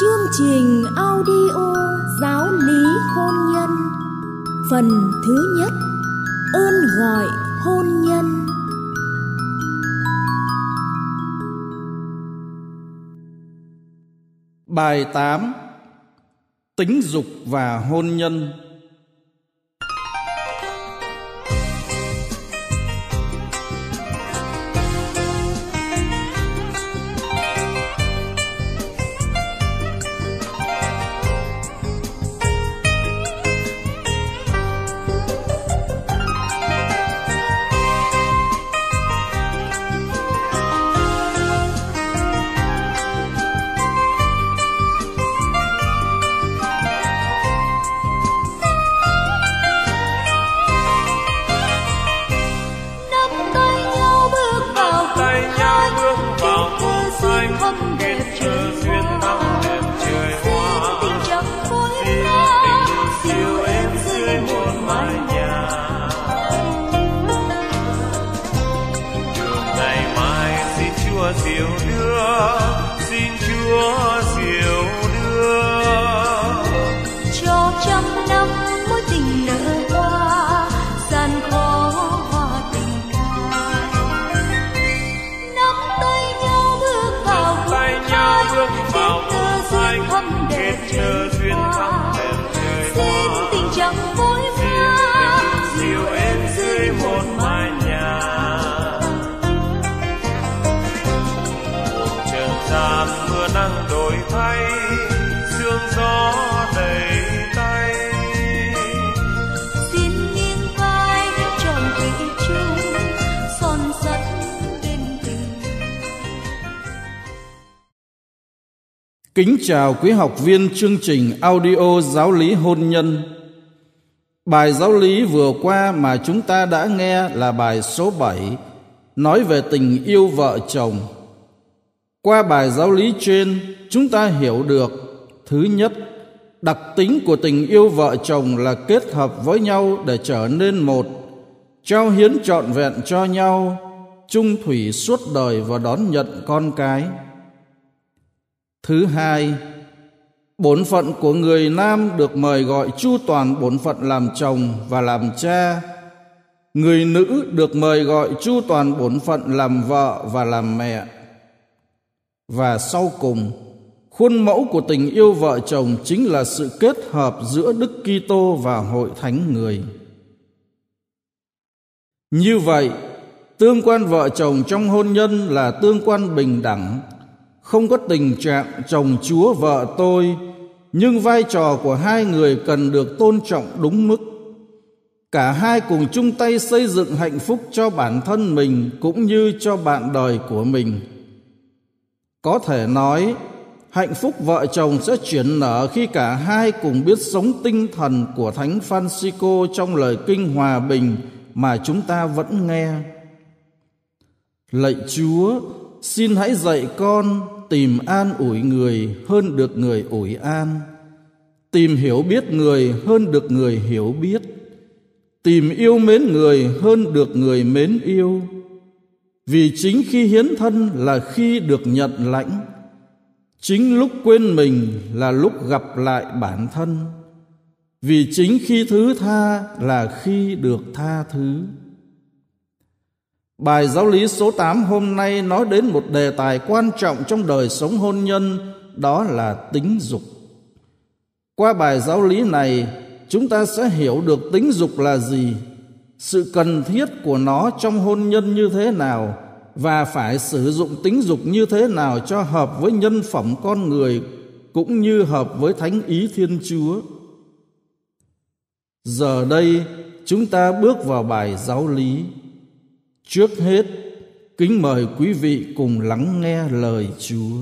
Chương trình audio giáo lý hôn nhân. Phần thứ nhất, Ơn gọi hôn nhân. Bài 8 Tính dục và hôn nhân. Chúa đưa xin chúa diệu Kính chào quý học viên chương trình audio giáo lý hôn nhân. Bài giáo lý vừa qua mà chúng ta đã nghe là bài số 7, nói về tình yêu vợ chồng. Qua bài giáo lý trên, chúng ta hiểu được thứ nhất, đặc tính của tình yêu vợ chồng là kết hợp với nhau để trở nên một, trao hiến trọn vẹn cho nhau, chung thủy suốt đời và đón nhận con cái. Thứ hai, bổn phận của người nam được mời gọi chu toàn bổn phận làm chồng và làm cha. Người nữ được mời gọi chu toàn bổn phận làm vợ và làm mẹ. Và sau cùng, khuôn mẫu của tình yêu vợ chồng chính là sự kết hợp giữa Đức Kitô và hội thánh người. Như vậy, tương quan vợ chồng trong hôn nhân là tương quan bình đẳng, không có tình trạng chồng chúa vợ tôi, nhưng vai trò của hai người cần được tôn trọng đúng mức. Cả hai cùng chung tay xây dựng hạnh phúc cho bản thân mình cũng như cho bạn đời của mình. Có thể nói, hạnh phúc vợ chồng sẽ chuyển nở khi cả hai cùng biết sống tinh thần của Thánh Francisco trong lời kinh hòa bình mà chúng ta vẫn nghe. Lạy Chúa, xin hãy dạy con tìm an ủi người hơn được người ủi an, tìm hiểu biết người hơn được người hiểu biết, tìm yêu mến người hơn được người mến yêu. Vì chính khi hiến thân là khi được nhận lãnh, chính lúc quên mình là lúc gặp lại bản thân. Vì chính khi thứ tha là khi được tha thứ. Bài giáo lý số 8 hôm nay nói đến một đề tài quan trọng trong đời sống hôn nhân, đó là tính dục. Qua bài giáo lý này, chúng ta sẽ hiểu được tính dục là gì, sự cần thiết của nó trong hôn nhân như thế nào và phải sử dụng tính dục như thế nào cho hợp với nhân phẩm con người cũng như hợp với thánh ý Thiên Chúa. Giờ đây, chúng ta bước vào bài giáo lý. Trước hết, kính mời quý vị cùng lắng nghe lời Chúa.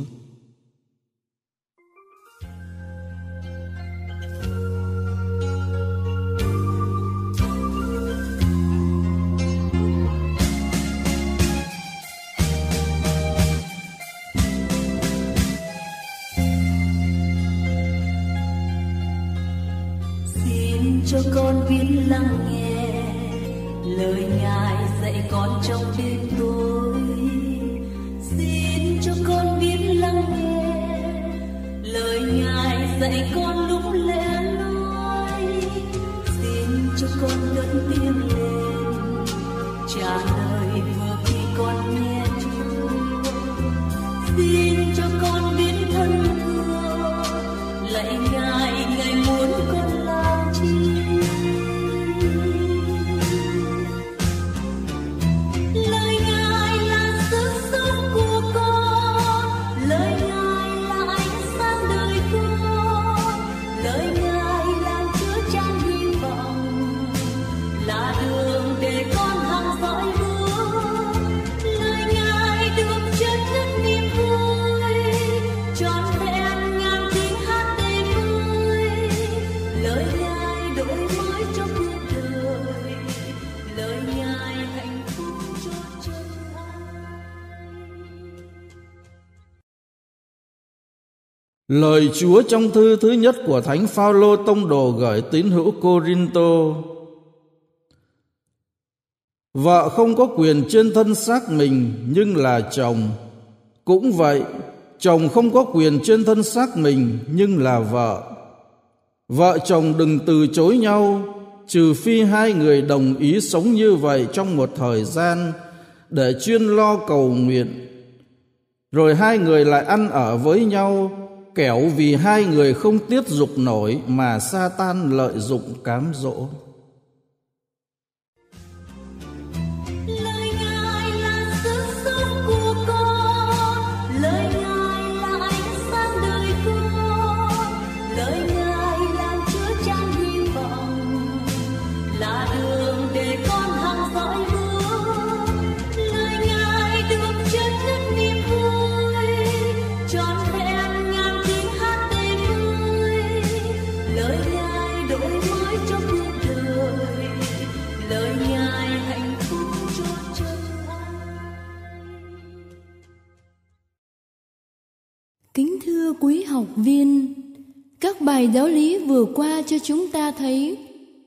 Lời Chúa trong thư thứ nhất của Thánh Phaolô tông đồ gửi tín hữu Corinto. Vợ không có quyền trên thân xác mình nhưng là chồng. Cũng vậy, chồng không có quyền trên thân xác mình nhưng là vợ. Vợ chồng đừng từ chối nhau, trừ phi hai người đồng ý sống như vậy trong một thời gian để chuyên lo cầu nguyện. Rồi hai người lại ăn ở với nhau kẻo vì hai người không tiết dục nổi mà sa tan lợi dụng cám dỗ. Học viên, các bài giáo lý vừa qua cho chúng ta thấy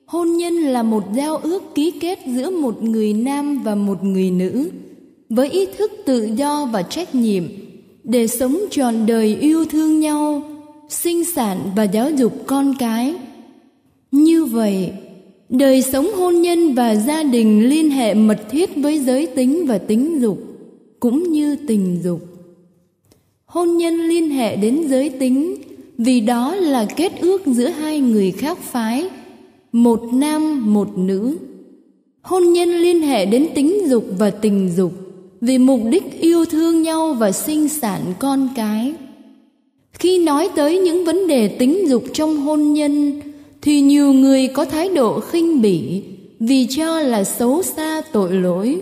hôn nhân là một giao ước ký kết giữa một người nam và một người nữ với ý thức tự do và trách nhiệm để sống trọn đời yêu thương nhau, sinh sản và giáo dục con cái. Như vậy, đời sống hôn nhân và gia đình liên hệ mật thiết với giới tính và tính dục cũng như tình dục hôn nhân liên hệ đến giới tính. Vì đó là kết ước giữa hai người khác phái, một nam, một nữ. Hôn nhân liên hệ đến tính dục và tình dục, vì mục đích yêu thương nhau và sinh sản con cái. Khi nói tới những vấn đề tính dục trong hôn nhân, thì nhiều người có thái độ khinh bỉ vì cho là xấu xa tội lỗi,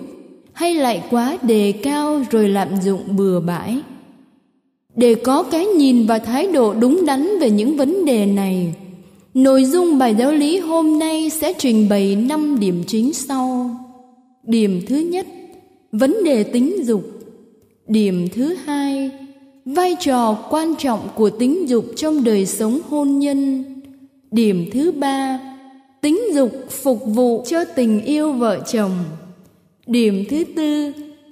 hay lại quá đề cao rồi lạm dụng bừa bãi để có cái nhìn và thái độ đúng đắn về những vấn đề này. Nội dung bài giáo lý hôm nay sẽ trình bày năm điểm chính sau. Điểm thứ nhất, vấn đề tính dục. Điểm thứ hai, vai trò quan trọng của tính dục trong đời sống hôn nhân. Điểm thứ ba, tính dục phục vụ cho tình yêu vợ chồng. Điểm thứ tư,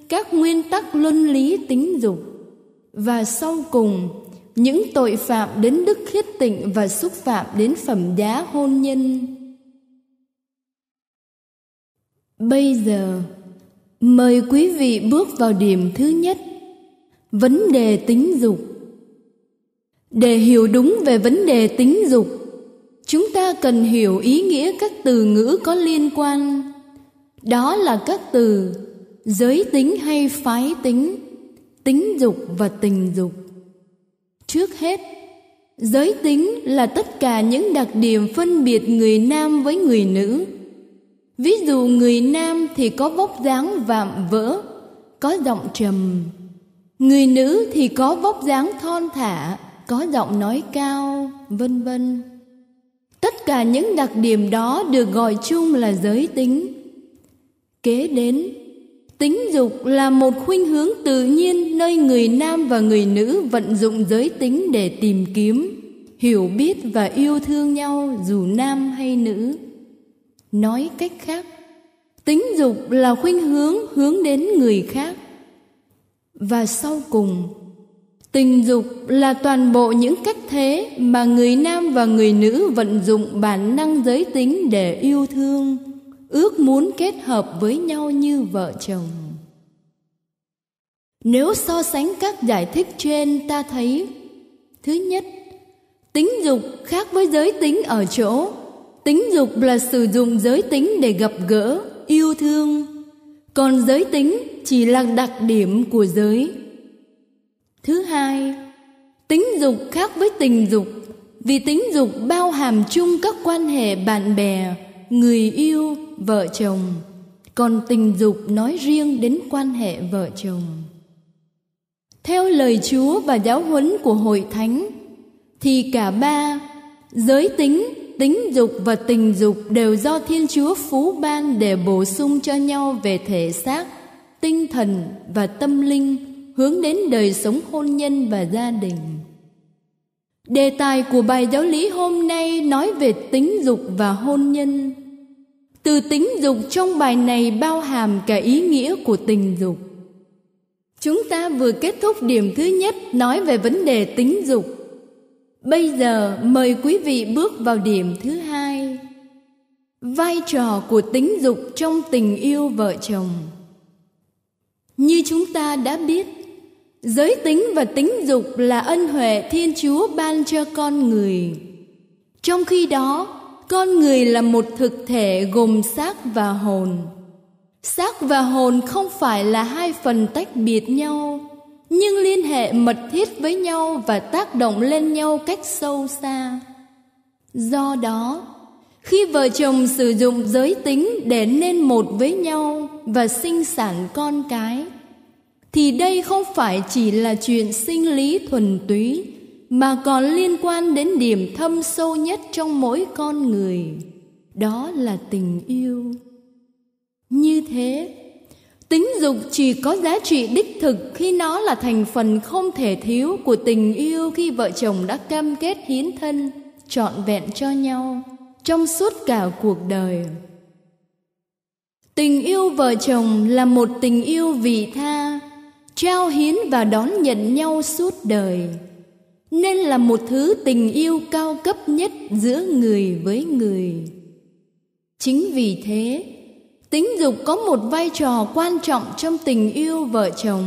các nguyên tắc luân lý tính dục và sau cùng, những tội phạm đến đức khiết tịnh và xúc phạm đến phẩm giá hôn nhân. Bây giờ, mời quý vị bước vào điểm thứ nhất, vấn đề tính dục. Để hiểu đúng về vấn đề tính dục, chúng ta cần hiểu ý nghĩa các từ ngữ có liên quan. Đó là các từ giới tính hay phái tính tính dục và tình dục. Trước hết, giới tính là tất cả những đặc điểm phân biệt người nam với người nữ. Ví dụ người nam thì có vóc dáng vạm vỡ, có giọng trầm. Người nữ thì có vóc dáng thon thả, có giọng nói cao, vân vân. Tất cả những đặc điểm đó được gọi chung là giới tính. Kế đến Tính dục là một khuynh hướng tự nhiên nơi người nam và người nữ vận dụng giới tính để tìm kiếm, hiểu biết và yêu thương nhau dù nam hay nữ. Nói cách khác, tính dục là khuynh hướng hướng đến người khác. Và sau cùng, tình dục là toàn bộ những cách thế mà người nam và người nữ vận dụng bản năng giới tính để yêu thương ước muốn kết hợp với nhau như vợ chồng. Nếu so sánh các giải thích trên, ta thấy, thứ nhất, tính dục khác với giới tính ở chỗ, tính dục là sử dụng giới tính để gặp gỡ, yêu thương. Còn giới tính chỉ là đặc điểm của giới. Thứ hai, tính dục khác với tình dục, vì tính dục bao hàm chung các quan hệ bạn bè người yêu, vợ chồng. Còn tình dục nói riêng đến quan hệ vợ chồng. Theo lời chúa và giáo huấn của hội thánh, thì cả ba, giới tính tính dục và tình dục đều do thiên chúa phú ban để bổ sung cho nhau về thể xác, tinh thần và tâm linh, hướng đến đời sống hôn nhân và gia đình. Đề tài của bài giáo lý hôm nay nói về tính dục và hôn nhân. Từ tính dục trong bài này bao hàm cả ý nghĩa của tình dục. Chúng ta vừa kết thúc điểm thứ nhất nói về vấn đề tính dục. Bây giờ mời quý vị bước vào điểm thứ hai. Vai trò của tính dục trong tình yêu vợ chồng. Như chúng ta đã biết, giới tính và tính dục là ân huệ Thiên Chúa ban cho con người. Trong khi đó, con người là một thực thể gồm xác và hồn. Xác và hồn không phải là hai phần tách biệt nhau, nhưng liên hệ mật thiết với nhau và tác động lên nhau cách sâu xa. Do đó, khi vợ chồng sử dụng giới tính để nên một với nhau và sinh sản con cái, thì đây không phải chỉ là chuyện sinh lý thuần túy mà còn liên quan đến điểm thâm sâu nhất trong mỗi con người, đó là tình yêu. Như thế, tính dục chỉ có giá trị đích thực khi nó là thành phần không thể thiếu của tình yêu khi vợ chồng đã cam kết hiến thân, trọn vẹn cho nhau trong suốt cả cuộc đời. Tình yêu vợ chồng là một tình yêu vị tha, trao hiến và đón nhận nhau suốt đời nên là một thứ tình yêu cao cấp nhất giữa người với người. Chính vì thế, tính dục có một vai trò quan trọng trong tình yêu vợ chồng.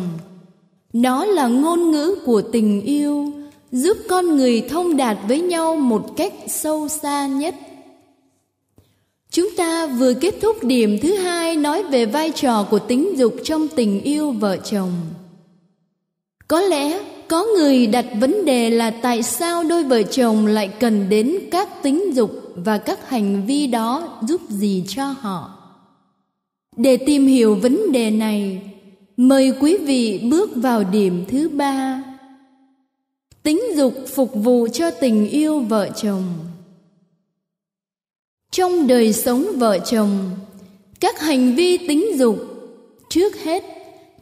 Nó là ngôn ngữ của tình yêu, giúp con người thông đạt với nhau một cách sâu xa nhất. Chúng ta vừa kết thúc điểm thứ hai nói về vai trò của tính dục trong tình yêu vợ chồng. Có lẽ có người đặt vấn đề là tại sao đôi vợ chồng lại cần đến các tính dục và các hành vi đó giúp gì cho họ? Để tìm hiểu vấn đề này, mời quý vị bước vào điểm thứ ba. Tính dục phục vụ cho tình yêu vợ chồng. Trong đời sống vợ chồng, các hành vi tính dục trước hết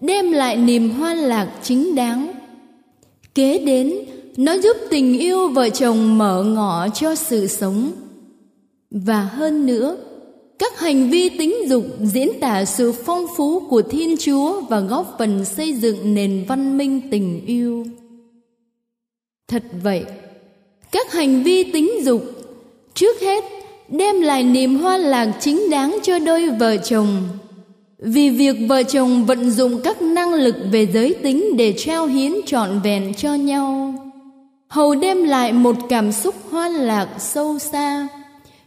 đem lại niềm hoan lạc chính đáng kế đến, nó giúp tình yêu vợ chồng mở ngỏ cho sự sống. Và hơn nữa, các hành vi tính dục diễn tả sự phong phú của thiên chúa và góp phần xây dựng nền văn minh tình yêu. Thật vậy, các hành vi tính dục trước hết đem lại niềm hoa lạc chính đáng cho đôi vợ chồng vì việc vợ chồng vận dụng các năng lực về giới tính để trao hiến trọn vẹn cho nhau, hầu đem lại một cảm xúc hoan lạc sâu xa,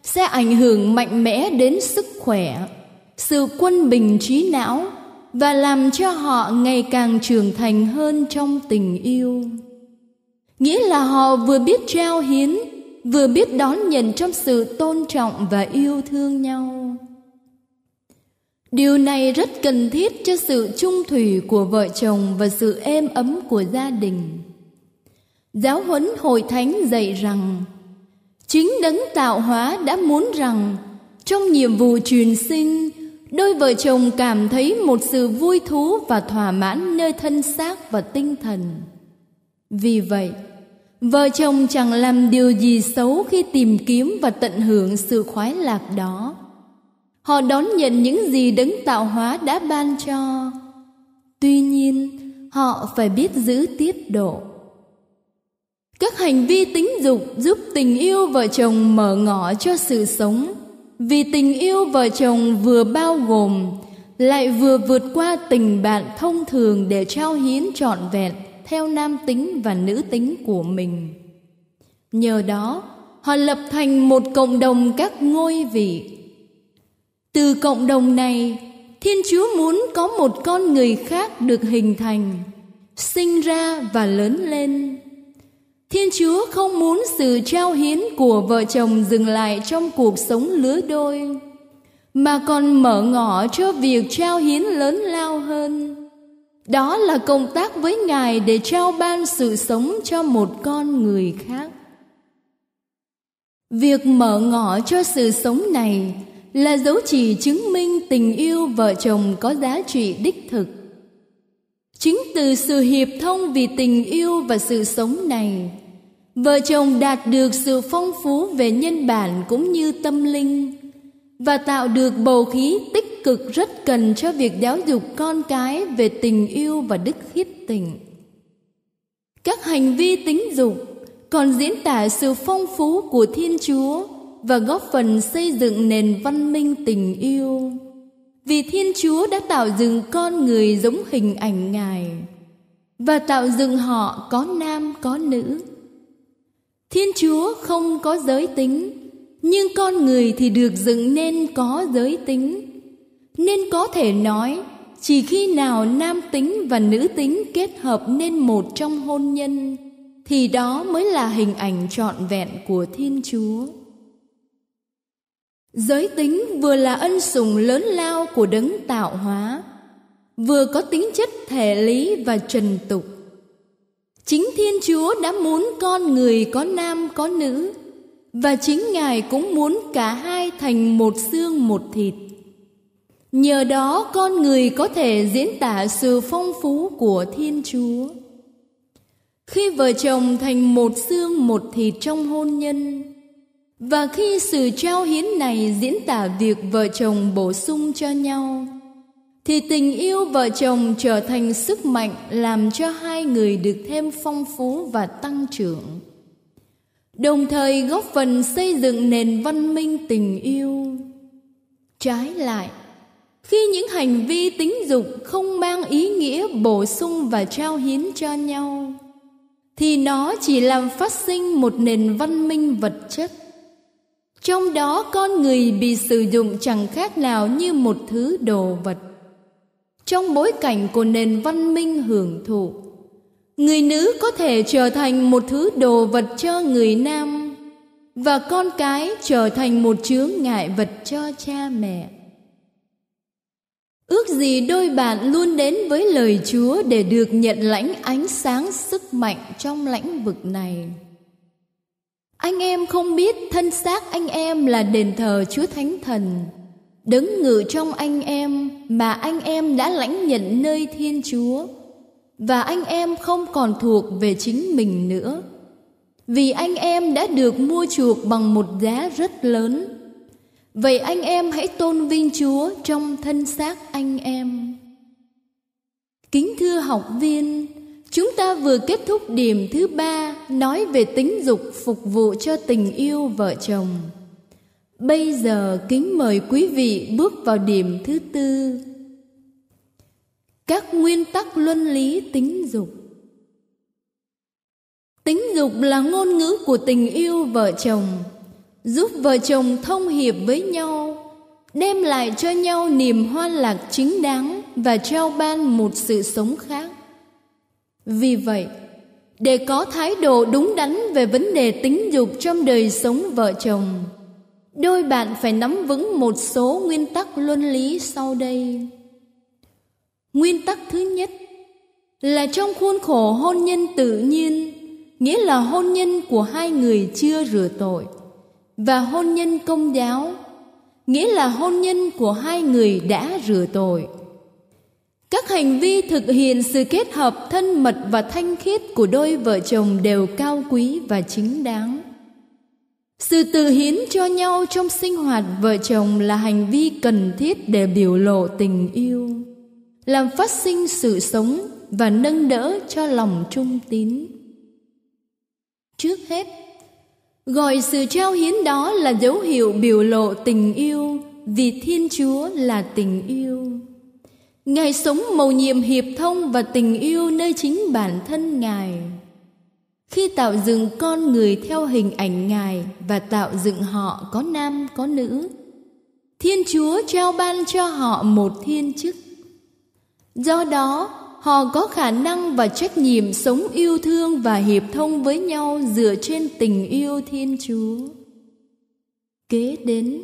sẽ ảnh hưởng mạnh mẽ đến sức khỏe, sự quân bình trí não và làm cho họ ngày càng trưởng thành hơn trong tình yêu. Nghĩa là họ vừa biết trao hiến, vừa biết đón nhận trong sự tôn trọng và yêu thương nhau điều này rất cần thiết cho sự trung thủy của vợ chồng và sự êm ấm của gia đình. Giáo huấn hội thánh dạy rằng, chính đấng tạo hóa đã muốn rằng, trong nhiệm vụ truyền sinh, đôi vợ chồng cảm thấy một sự vui thú và thỏa mãn nơi thân xác và tinh thần. Vì vậy, vợ chồng chẳng làm điều gì xấu khi tìm kiếm và tận hưởng sự khoái lạc đó họ đón nhận những gì đấng tạo hóa đã ban cho. Tuy nhiên, họ phải biết giữ tiết độ. Các hành vi tính dục giúp tình yêu vợ chồng mở ngỏ cho sự sống. Vì tình yêu vợ chồng vừa bao gồm, lại vừa vượt qua tình bạn thông thường để trao hiến trọn vẹn theo nam tính và nữ tính của mình. Nhờ đó, họ lập thành một cộng đồng các ngôi vị từ cộng đồng này, thiên chúa muốn có một con người khác được hình thành, sinh ra và lớn lên. Thiên chúa không muốn sự trao hiến của vợ chồng dừng lại trong cuộc sống lứa đôi, mà còn mở ngỏ cho việc trao hiến lớn lao hơn. Đó là công tác với ngài để trao ban sự sống cho một con người khác. Việc mở ngỏ cho sự sống này là dấu chỉ chứng minh tình yêu vợ chồng có giá trị đích thực. Chính từ sự hiệp thông vì tình yêu và sự sống này, vợ chồng đạt được sự phong phú về nhân bản cũng như tâm linh và tạo được bầu khí tích cực rất cần cho việc giáo dục con cái về tình yêu và đức khiết tình. Các hành vi tính dục còn diễn tả sự phong phú của thiên chúa và góp phần xây dựng nền văn minh tình yêu. Vì thiên chúa đã tạo dựng con người giống hình ảnh ngài và tạo dựng họ có nam, có nữ. Thiên chúa không có giới tính, nhưng con người thì được dựng nên có giới tính. Nên có thể nói, chỉ khi nào nam tính và nữ tính kết hợp nên một trong hôn nhân, thì đó mới là hình ảnh trọn vẹn của thiên chúa giới tính vừa là ân sủng lớn lao của đấng tạo hóa, vừa có tính chất thể lý và trần tục. Chính thiên chúa đã muốn con người có nam, có nữ, và chính ngài cũng muốn cả hai thành một xương, một thịt. Nhờ đó con người có thể diễn tả sự phong phú của thiên chúa. Khi vợ chồng thành một xương, một thịt trong hôn nhân và khi sự trao hiến này diễn tả việc vợ chồng bổ sung cho nhau, thì tình yêu vợ chồng trở thành sức mạnh làm cho hai người được thêm phong phú và tăng trưởng, đồng thời góp phần xây dựng nền văn minh tình yêu. Trái lại, khi những hành vi tính dục không mang ý nghĩa bổ sung và trao hiến cho nhau, thì nó chỉ làm phát sinh một nền văn minh vật chất trong đó con người bị sử dụng chẳng khác nào như một thứ đồ vật. Trong bối cảnh của nền văn minh hưởng thụ, người nữ có thể trở thành một thứ đồ vật cho người nam và con cái trở thành một chướng ngại vật cho cha mẹ. Ước gì đôi bạn luôn đến với lời chúa để được nhận lãnh ánh sáng sức mạnh trong lãnh vực này anh em không biết thân xác anh em là đền thờ chúa thánh thần. Đứng ngự trong anh em mà anh em đã lãnh nhận nơi thiên chúa. Và anh em không còn thuộc về chính mình nữa. Vì anh em đã được mua chuộc bằng một giá rất lớn. Vậy anh em hãy tôn vinh chúa trong thân xác anh em. Kính thưa học viên chúng ta vừa kết thúc điểm thứ ba, nói về tính dục phục vụ cho tình yêu vợ chồng. Bây giờ kính mời quý vị bước vào điểm thứ tư. Các nguyên tắc luân lý tính dục. Tính dục là ngôn ngữ của tình yêu vợ chồng, giúp vợ chồng thông hiệp với nhau, đem lại cho nhau niềm hoan lạc chính đáng và trao ban một sự sống khác vì vậy, để có thái độ đúng đắn về vấn đề tính dục trong đời sống vợ chồng, đôi bạn phải nắm vững một số nguyên tắc luân lý sau đây. Nguyên tắc thứ nhất là trong khuôn khổ hôn nhân tự nhiên, nghĩa là hôn nhân của hai người chưa rửa tội, và hôn nhân công giáo, nghĩa là hôn nhân của hai người đã rửa tội các hành vi thực hiện sự kết hợp thân mật và thanh khiết của đôi vợ chồng đều cao quý và chính đáng. Sự tự hiến cho nhau trong sinh hoạt vợ chồng là hành vi cần thiết để biểu lộ tình yêu, làm phát sinh sự sống và nâng đỡ cho lòng trung tín. Trước hết, gọi sự trao hiến đó là dấu hiệu biểu lộ tình yêu vì thiên chúa là tình yêu ngài sống mầu nhiệm hiệp thông và tình yêu nơi chính bản thân ngài. Khi tạo dựng con người theo hình ảnh ngài và tạo dựng họ có nam, có nữ, thiên chúa trao ban cho họ một thiên chức. Do đó, họ có khả năng và trách nhiệm sống yêu thương và hiệp thông với nhau dựa trên tình yêu thiên chúa. Kế đến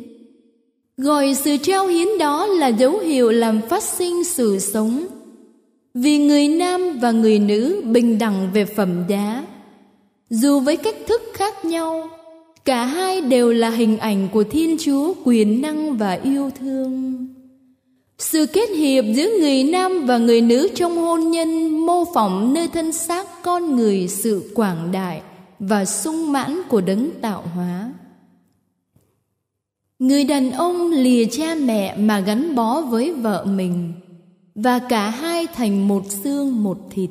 gọi sự trao hiến đó là dấu hiệu làm phát sinh sự sống. Vì người nam và người nữ bình đẳng về phẩm giá. Dù với cách thức khác nhau, cả hai đều là hình ảnh của thiên chúa quyền năng và yêu thương. Sự kết hiệp giữa người nam và người nữ trong hôn nhân mô phỏng nơi thân xác con người sự quảng đại và sung mãn của đấng tạo hóa. Người đàn ông lìa cha mẹ mà gắn bó với vợ mình và cả hai thành một xương một thịt.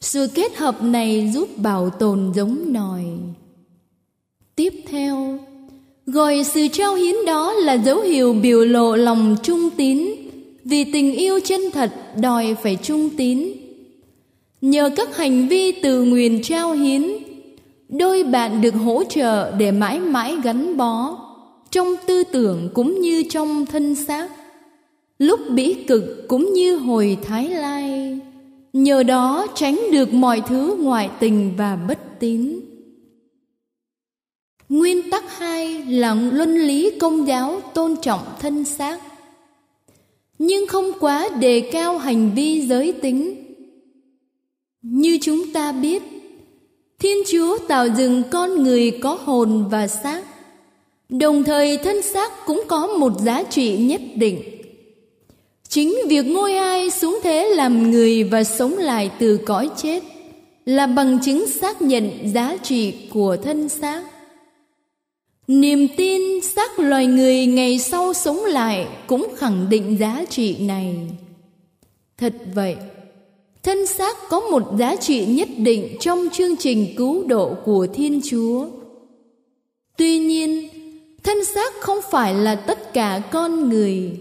Sự kết hợp này giúp bảo tồn giống nòi. Tiếp theo, gọi sự trao hiến đó là dấu hiệu biểu lộ lòng trung tín vì tình yêu chân thật đòi phải trung tín. Nhờ các hành vi từ nguyện trao hiến, đôi bạn được hỗ trợ để mãi mãi gắn bó trong tư tưởng cũng như trong thân xác, lúc bỉ cực cũng như hồi thái lai. Nhờ đó tránh được mọi thứ ngoại tình và bất tín. Nguyên tắc hai là luân lý công giáo tôn trọng thân xác. Nhưng không quá đề cao hành vi giới tính. Như chúng ta biết, thiên chúa tạo dựng con người có hồn và xác đồng thời thân xác cũng có một giá trị nhất định. Chính việc ngôi ai xuống thế làm người và sống lại từ cõi chết là bằng chứng xác nhận giá trị của thân xác. Niềm tin xác loài người ngày sau sống lại cũng khẳng định giá trị này. Thật vậy, thân xác có một giá trị nhất định trong chương trình cứu độ của thiên chúa. Tuy nhiên thân xác không phải là tất cả con người.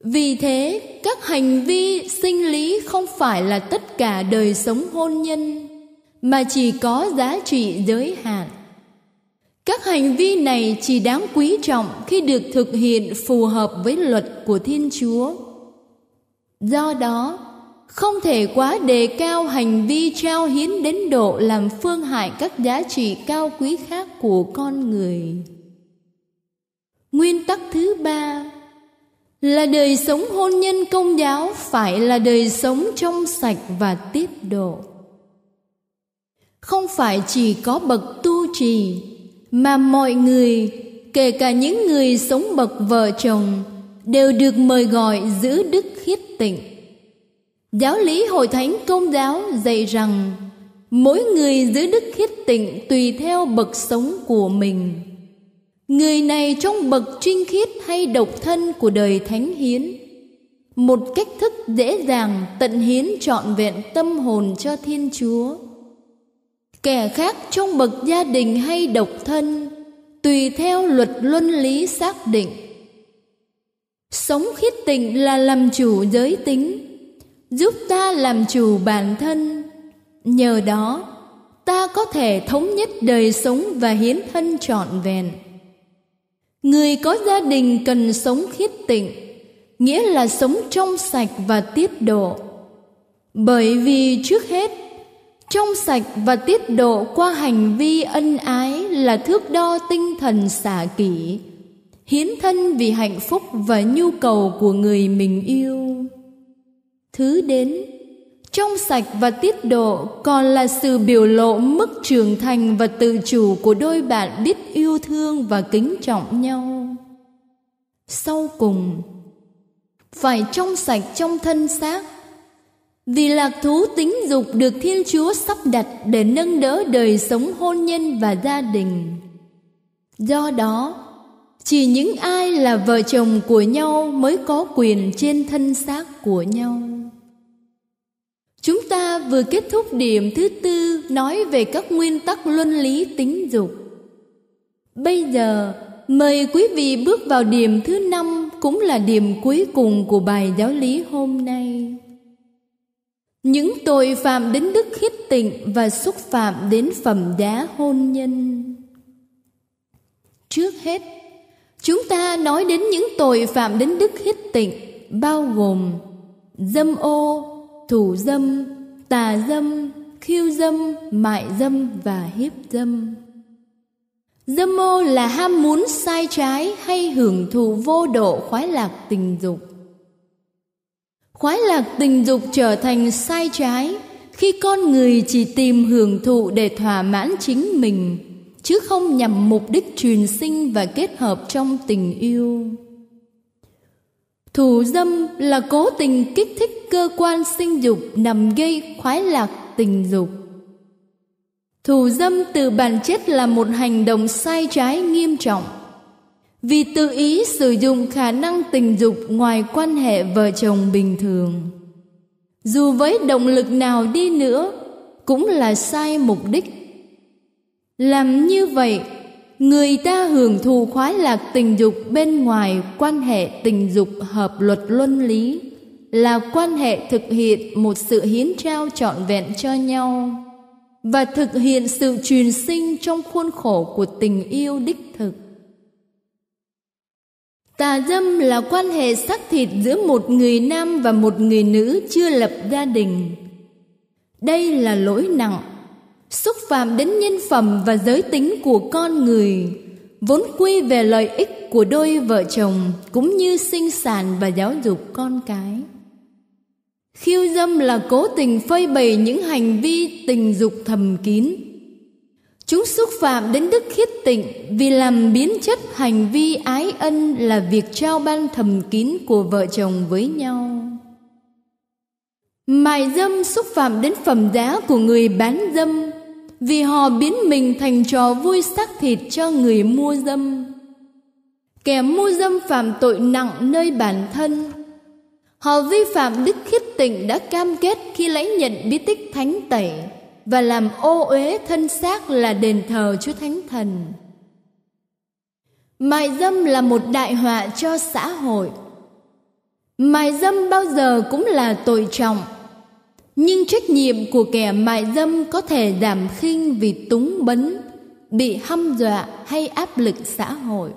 Vì thế, các hành vi sinh lý không phải là tất cả đời sống hôn nhân, mà chỉ có giá trị giới hạn. Các hành vi này chỉ đáng quý trọng khi được thực hiện phù hợp với luật của thiên chúa. Do đó, không thể quá đề cao hành vi trao hiến đến độ làm phương hại các giá trị cao quý khác của con người nguyên tắc thứ ba là đời sống hôn nhân công giáo phải là đời sống trong sạch và tiết độ. Không phải chỉ có bậc tu trì mà mọi người, kể cả những người sống bậc vợ chồng, đều được mời gọi giữ đức khiết tịnh. Giáo lý hội thánh công giáo dạy rằng, mỗi người giữ đức khiết tịnh tùy theo bậc sống của mình. Người này trong bậc trinh khiết hay độc thân của đời thánh hiến. Một cách thức dễ dàng tận hiến trọn vẹn tâm hồn cho Thiên Chúa. Kẻ khác trong bậc gia đình hay độc thân, Tùy theo luật luân lý xác định. Sống khiết tịnh là làm chủ giới tính, Giúp ta làm chủ bản thân. Nhờ đó, ta có thể thống nhất đời sống và hiến thân trọn vẹn. Người có gia đình cần sống khiết tịnh, nghĩa là sống trong sạch và tiết độ. Bởi vì trước hết, trong sạch và tiết độ qua hành vi ân ái là thước đo tinh thần xả kỷ, hiến thân vì hạnh phúc và nhu cầu của người mình yêu. Thứ đến, trong sạch và tiết độ, còn là sự biểu lộ mức trưởng thành và tự chủ của đôi bạn biết yêu thương và kính trọng nhau. Sau cùng, phải trong sạch trong thân xác. Vì lạc thú tính dục được thiên chúa sắp đặt để nâng đỡ đời sống hôn nhân và gia đình. Do đó, chỉ những ai là vợ chồng của nhau mới có quyền trên thân xác của nhau. Chúng ta vừa kết thúc điểm thứ tư nói về các nguyên tắc luân lý tính dục. Bây giờ, mời quý vị bước vào điểm thứ năm cũng là điểm cuối cùng của bài giáo lý hôm nay. Những tội phạm đến đức khiết tịnh và xúc phạm đến phẩm giá hôn nhân. Trước hết, chúng ta nói đến những tội phạm đến đức khiết tịnh bao gồm dâm ô, thủ dâm, tà dâm, khiêu dâm, mại dâm và hiếp dâm. Dâm mô là ham muốn sai trái hay hưởng thụ vô độ khoái lạc tình dục. Khoái lạc tình dục trở thành sai trái khi con người chỉ tìm hưởng thụ để thỏa mãn chính mình, chứ không nhằm mục đích truyền sinh và kết hợp trong tình yêu. Thủ dâm là cố tình kích thích cơ quan sinh dục nằm gây khoái lạc tình dục. Thù dâm từ bản chất là một hành động sai trái nghiêm trọng vì tự ý sử dụng khả năng tình dục ngoài quan hệ vợ chồng bình thường. Dù với động lực nào đi nữa cũng là sai mục đích. Làm như vậy, người ta hưởng thụ khoái lạc tình dục bên ngoài quan hệ tình dục hợp luật luân lý là quan hệ thực hiện một sự hiến trao trọn vẹn cho nhau và thực hiện sự truyền sinh trong khuôn khổ của tình yêu đích thực. Tà dâm là quan hệ xác thịt giữa một người nam và một người nữ chưa lập gia đình. Đây là lỗi nặng, xúc phạm đến nhân phẩm và giới tính của con người, vốn quy về lợi ích của đôi vợ chồng cũng như sinh sản và giáo dục con cái. Khiêu dâm là cố tình phơi bày những hành vi tình dục thầm kín. Chúng xúc phạm đến đức khiết tịnh vì làm biến chất hành vi ái ân là việc trao ban thầm kín của vợ chồng với nhau. Mại dâm xúc phạm đến phẩm giá của người bán dâm vì họ biến mình thành trò vui xác thịt cho người mua dâm. Kẻ mua dâm phạm tội nặng nơi bản thân Họ vi phạm đức khiết tịnh đã cam kết khi lấy nhận bí tích thánh tẩy và làm ô uế thân xác là đền thờ Chúa Thánh Thần. Mại dâm là một đại họa cho xã hội. Mại dâm bao giờ cũng là tội trọng, nhưng trách nhiệm của kẻ mại dâm có thể giảm khinh vì túng bấn, bị hăm dọa hay áp lực xã hội.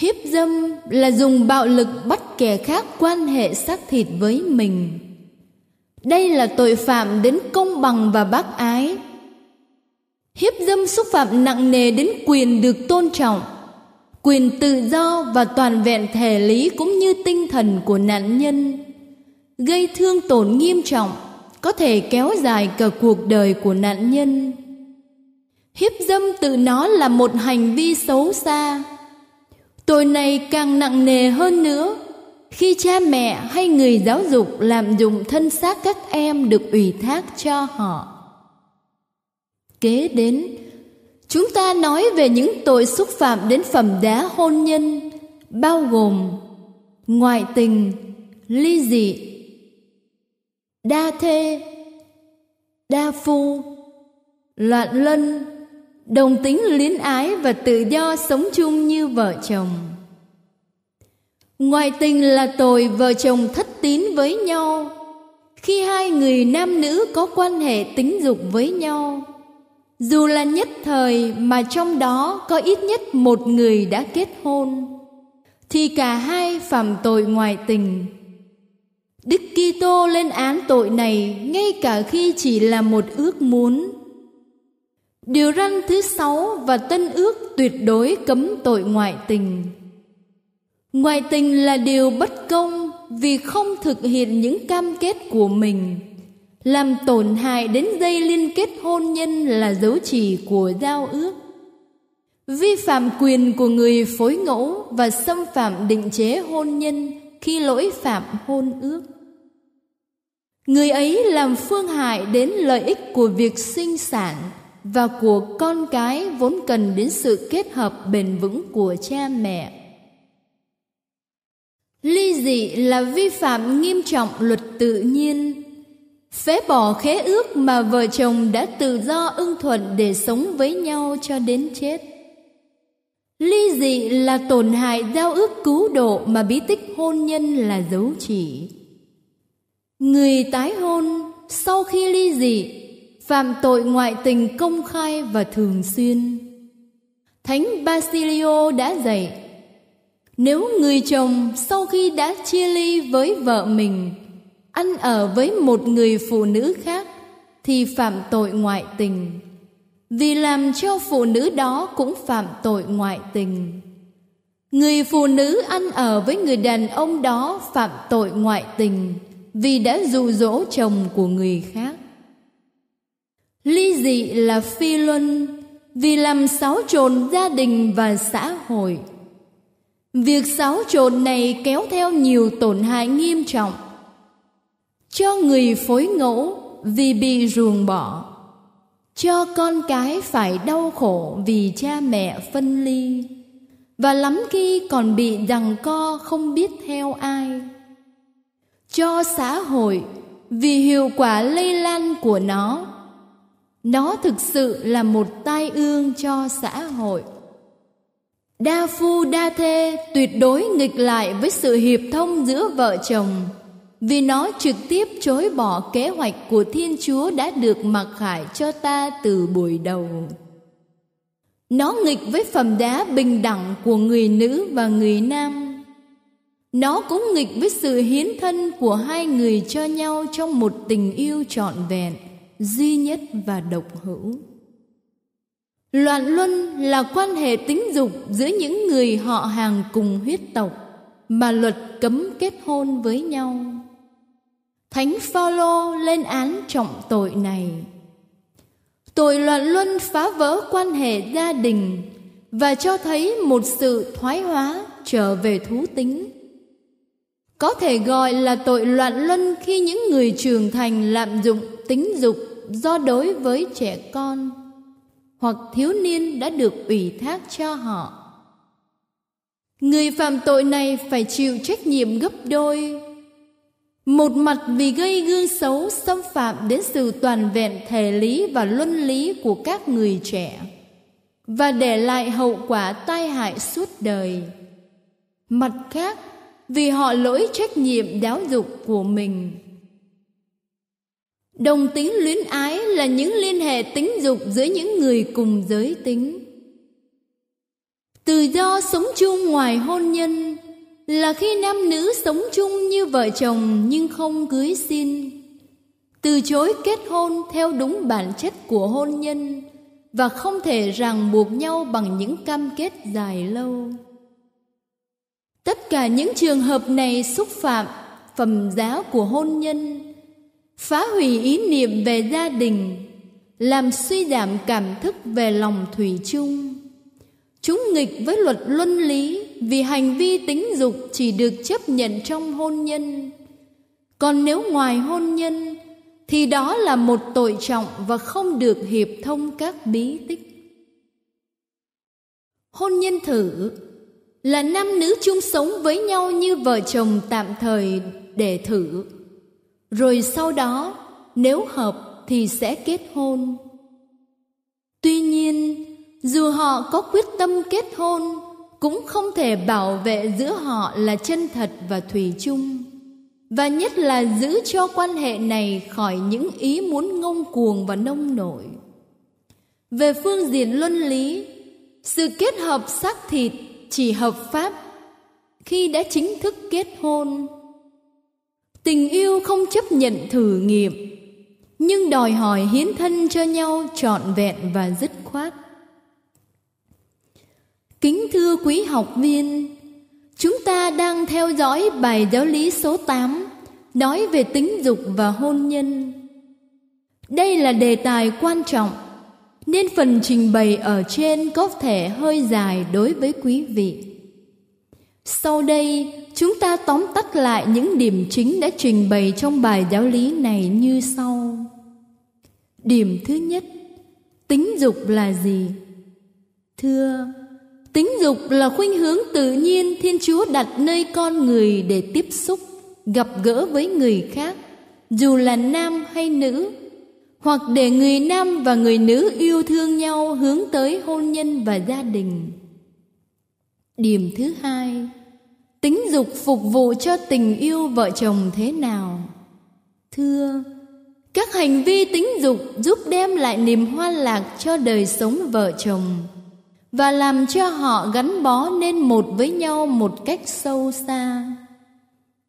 Hiếp dâm là dùng bạo lực bắt kẻ khác quan hệ xác thịt với mình. Đây là tội phạm đến công bằng và bác ái. Hiếp dâm xúc phạm nặng nề đến quyền được tôn trọng, quyền tự do và toàn vẹn thể lý cũng như tinh thần của nạn nhân, gây thương tổn nghiêm trọng, có thể kéo dài cả cuộc đời của nạn nhân. Hiếp dâm tự nó là một hành vi xấu xa, Tội này càng nặng nề hơn nữa khi cha mẹ hay người giáo dục làm dụng thân xác các em được ủy thác cho họ. Kế đến, chúng ta nói về những tội xúc phạm đến phẩm giá hôn nhân, bao gồm ngoại tình, ly dị, đa thê, đa phu, loạn lân, đồng tính luyến ái và tự do sống chung như vợ chồng. Ngoại tình là tội vợ chồng thất tín với nhau. Khi hai người nam nữ có quan hệ tính dục với nhau, dù là nhất thời mà trong đó có ít nhất một người đã kết hôn, thì cả hai phạm tội ngoại tình. Đức Kitô lên án tội này ngay cả khi chỉ là một ước muốn. Điều răn thứ sáu và tân ước tuyệt đối cấm tội ngoại tình. Ngoại tình là điều bất công vì không thực hiện những cam kết của mình. Làm tổn hại đến dây liên kết hôn nhân là dấu chỉ của giao ước. Vi phạm quyền của người phối ngẫu và xâm phạm định chế hôn nhân khi lỗi phạm hôn ước. Người ấy làm phương hại đến lợi ích của việc sinh sản và của con cái vốn cần đến sự kết hợp bền vững của cha mẹ. Ly dị là vi phạm nghiêm trọng luật tự nhiên. Phế bỏ khế ước mà vợ chồng đã tự do ưng thuận để sống với nhau cho đến chết. Ly dị là tổn hại giao ước cứu độ mà bí tích hôn nhân là dấu chỉ. Người tái hôn sau khi ly dị phạm tội ngoại tình công khai và thường xuyên. Thánh Basilio đã dạy, nếu người chồng sau khi đã chia ly với vợ mình, ăn ở với một người phụ nữ khác, thì phạm tội ngoại tình. Vì làm cho phụ nữ đó cũng phạm tội ngoại tình. Người phụ nữ ăn ở với người đàn ông đó phạm tội ngoại tình vì đã dụ dỗ chồng của người khác. Ly dị là phi luân vì làm xáo trộn gia đình và xã hội. Việc xáo trộn này kéo theo nhiều tổn hại nghiêm trọng cho người phối ngẫu vì bị ruồng bỏ, cho con cái phải đau khổ vì cha mẹ phân ly và lắm khi còn bị giằng co không biết theo ai cho xã hội vì hiệu quả lây lan của nó nó thực sự là một tai ương cho xã hội. Đa phu đa thê tuyệt đối nghịch lại với sự hiệp thông giữa vợ chồng, vì nó trực tiếp chối bỏ kế hoạch của thiên chúa đã được mặc khải cho ta từ buổi đầu. Nó nghịch với phẩm giá bình đẳng của người nữ và người nam. Nó cũng nghịch với sự hiến thân của hai người cho nhau trong một tình yêu trọn vẹn duy nhất và độc hữu. Loạn luân là quan hệ tính dục giữa những người họ hàng cùng huyết tộc mà luật cấm kết hôn với nhau. Thánh phaolô lên án trọng tội này. Tội loạn luân phá vỡ quan hệ gia đình và cho thấy một sự thoái hóa trở về thú tính. Có thể gọi là tội loạn luân khi những người trưởng thành lạm dụng tính dục do đối với trẻ con, hoặc thiếu niên đã được ủy thác cho họ. Người phạm tội này phải chịu trách nhiệm gấp đôi. Một mặt vì gây gương xấu xâm phạm đến sự toàn vẹn thể lý và luân lý của các người trẻ, và để lại hậu quả tai hại suốt đời. Mặt khác, vì họ lỗi trách nhiệm giáo dục của mình đồng tính luyến ái là những liên hệ tính dục giữa những người cùng giới tính. Tự do sống chung ngoài hôn nhân là khi nam nữ sống chung như vợ chồng nhưng không cưới xin. Từ chối kết hôn theo đúng bản chất của hôn nhân và không thể ràng buộc nhau bằng những cam kết dài lâu. Tất cả những trường hợp này xúc phạm phẩm giá của hôn nhân phá hủy ý niệm về gia đình, làm suy giảm cảm thức về lòng thủy chung. Chúng nghịch với luật luân lý vì hành vi tính dục chỉ được chấp nhận trong hôn nhân. Còn nếu ngoài hôn nhân, thì đó là một tội trọng và không được hiệp thông các bí tích. Hôn nhân thử, là nam nữ chung sống với nhau như vợ chồng tạm thời để thử rồi sau đó, nếu hợp thì sẽ kết hôn. Tuy nhiên, dù họ có quyết tâm kết hôn, cũng không thể bảo vệ giữa họ là chân thật và thủy chung. Và nhất là giữ cho quan hệ này khỏi những ý muốn ngông cuồng và nông nổi. Về phương diện luân lý, sự kết hợp xác thịt chỉ hợp pháp khi đã chính thức kết hôn tình yêu không chấp nhận thử nghiệm, nhưng đòi hỏi hiến thân cho nhau trọn vẹn và dứt khoát. Kính thưa quý học viên, chúng ta đang theo dõi bài giáo lý số 8 nói về tính dục và hôn nhân. Đây là đề tài quan trọng, nên phần trình bày ở trên có thể hơi dài đối với quý vị sau đây, chúng ta tóm tắt lại những điểm chính đã trình bày trong bài giáo lý này như sau. Điểm thứ nhất, tính dục là gì? Thưa, tính dục là khuynh hướng tự nhiên thiên chúa đặt nơi con người để tiếp xúc, gặp gỡ với người khác, dù là nam hay nữ, hoặc để người nam và người nữ yêu thương nhau hướng tới hôn nhân và gia đình điểm thứ hai. Tính dục phục vụ cho tình yêu vợ chồng thế nào? Thưa, các hành vi tính dục giúp đem lại niềm hoa lạc cho đời sống vợ chồng và làm cho họ gắn bó nên một với nhau một cách sâu xa.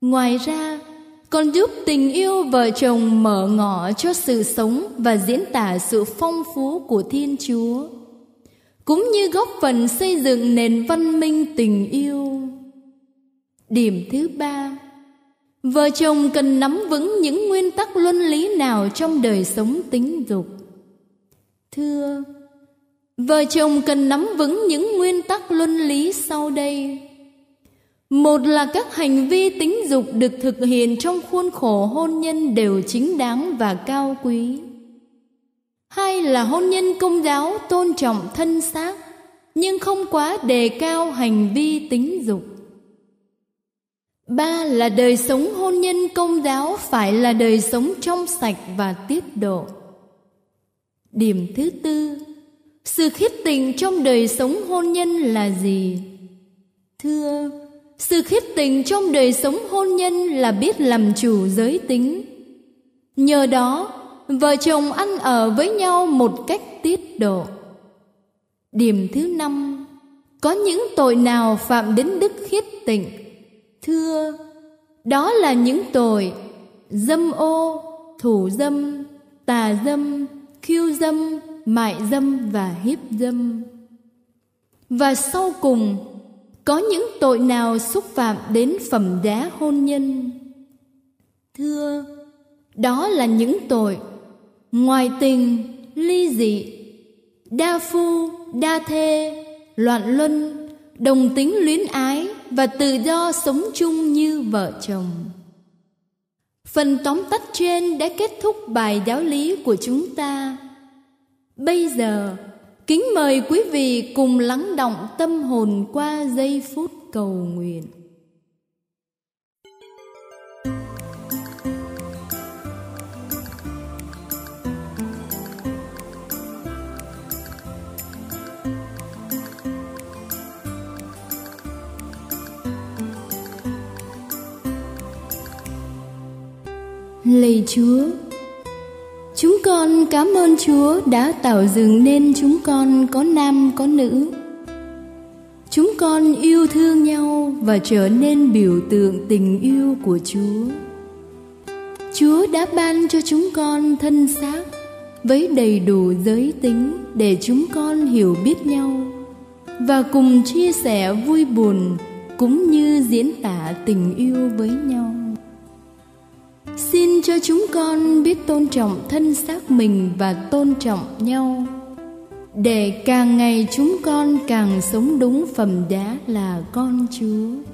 Ngoài ra, còn giúp tình yêu vợ chồng mở ngỏ cho sự sống và diễn tả sự phong phú của thiên chúa cũng như góp phần xây dựng nền văn minh tình yêu. Điểm thứ ba. Vợ chồng cần nắm vững những nguyên tắc luân lý nào trong đời sống tính dục? Thưa, vợ chồng cần nắm vững những nguyên tắc luân lý sau đây. Một là các hành vi tính dục được thực hiện trong khuôn khổ hôn nhân đều chính đáng và cao quý. Hai là hôn nhân công giáo tôn trọng thân xác nhưng không quá đề cao hành vi tính dục. Ba là đời sống hôn nhân công giáo phải là đời sống trong sạch và tiết độ. Điểm thứ tư, sự khiết tình trong đời sống hôn nhân là gì? Thưa, sự khiết tình trong đời sống hôn nhân là biết làm chủ giới tính. Nhờ đó, vợ chồng ăn ở với nhau một cách tiết độ. Điểm thứ năm, có những tội nào phạm đến đức khiết tịnh? Thưa, đó là những tội dâm ô, thủ dâm, tà dâm, khiêu dâm, mại dâm và hiếp dâm. Và sau cùng, có những tội nào xúc phạm đến phẩm giá hôn nhân? Thưa, đó là những tội ngoại tình, ly dị, đa phu, đa thê, loạn luân, đồng tính luyến ái và tự do sống chung như vợ chồng. Phần tóm tắt trên đã kết thúc bài giáo lý của chúng ta. Bây giờ, kính mời quý vị cùng lắng động tâm hồn qua giây phút cầu nguyện. Lạy Chúa, chúng con cảm ơn Chúa đã tạo dựng nên chúng con có nam có nữ. Chúng con yêu thương nhau và trở nên biểu tượng tình yêu của Chúa. Chúa đã ban cho chúng con thân xác với đầy đủ giới tính để chúng con hiểu biết nhau và cùng chia sẻ vui buồn cũng như diễn tả tình yêu với nhau. Xin cho chúng con biết tôn trọng thân xác mình và tôn trọng nhau để càng ngày chúng con càng sống đúng phẩm giá là con Chúa.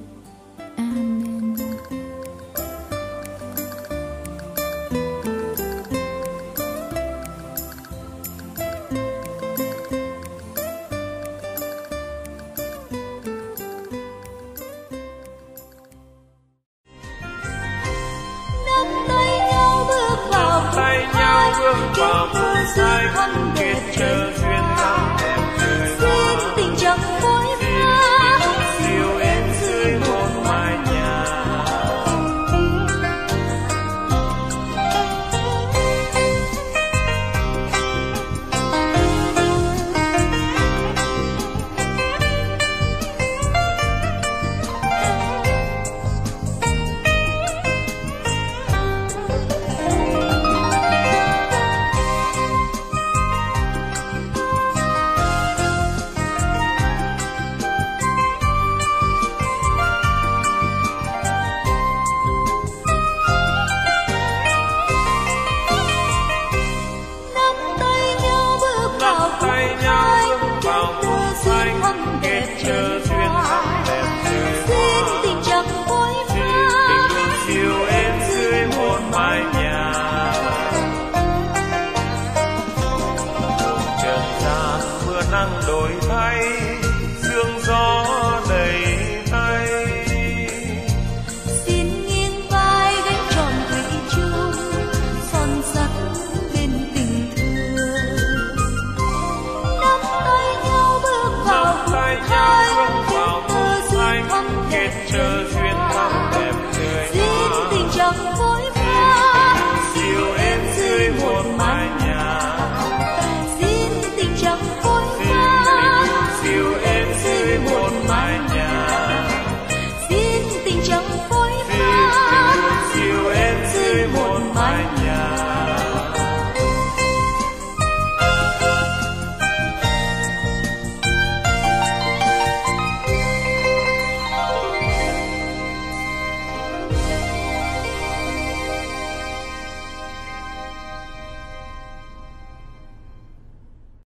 Get đẹp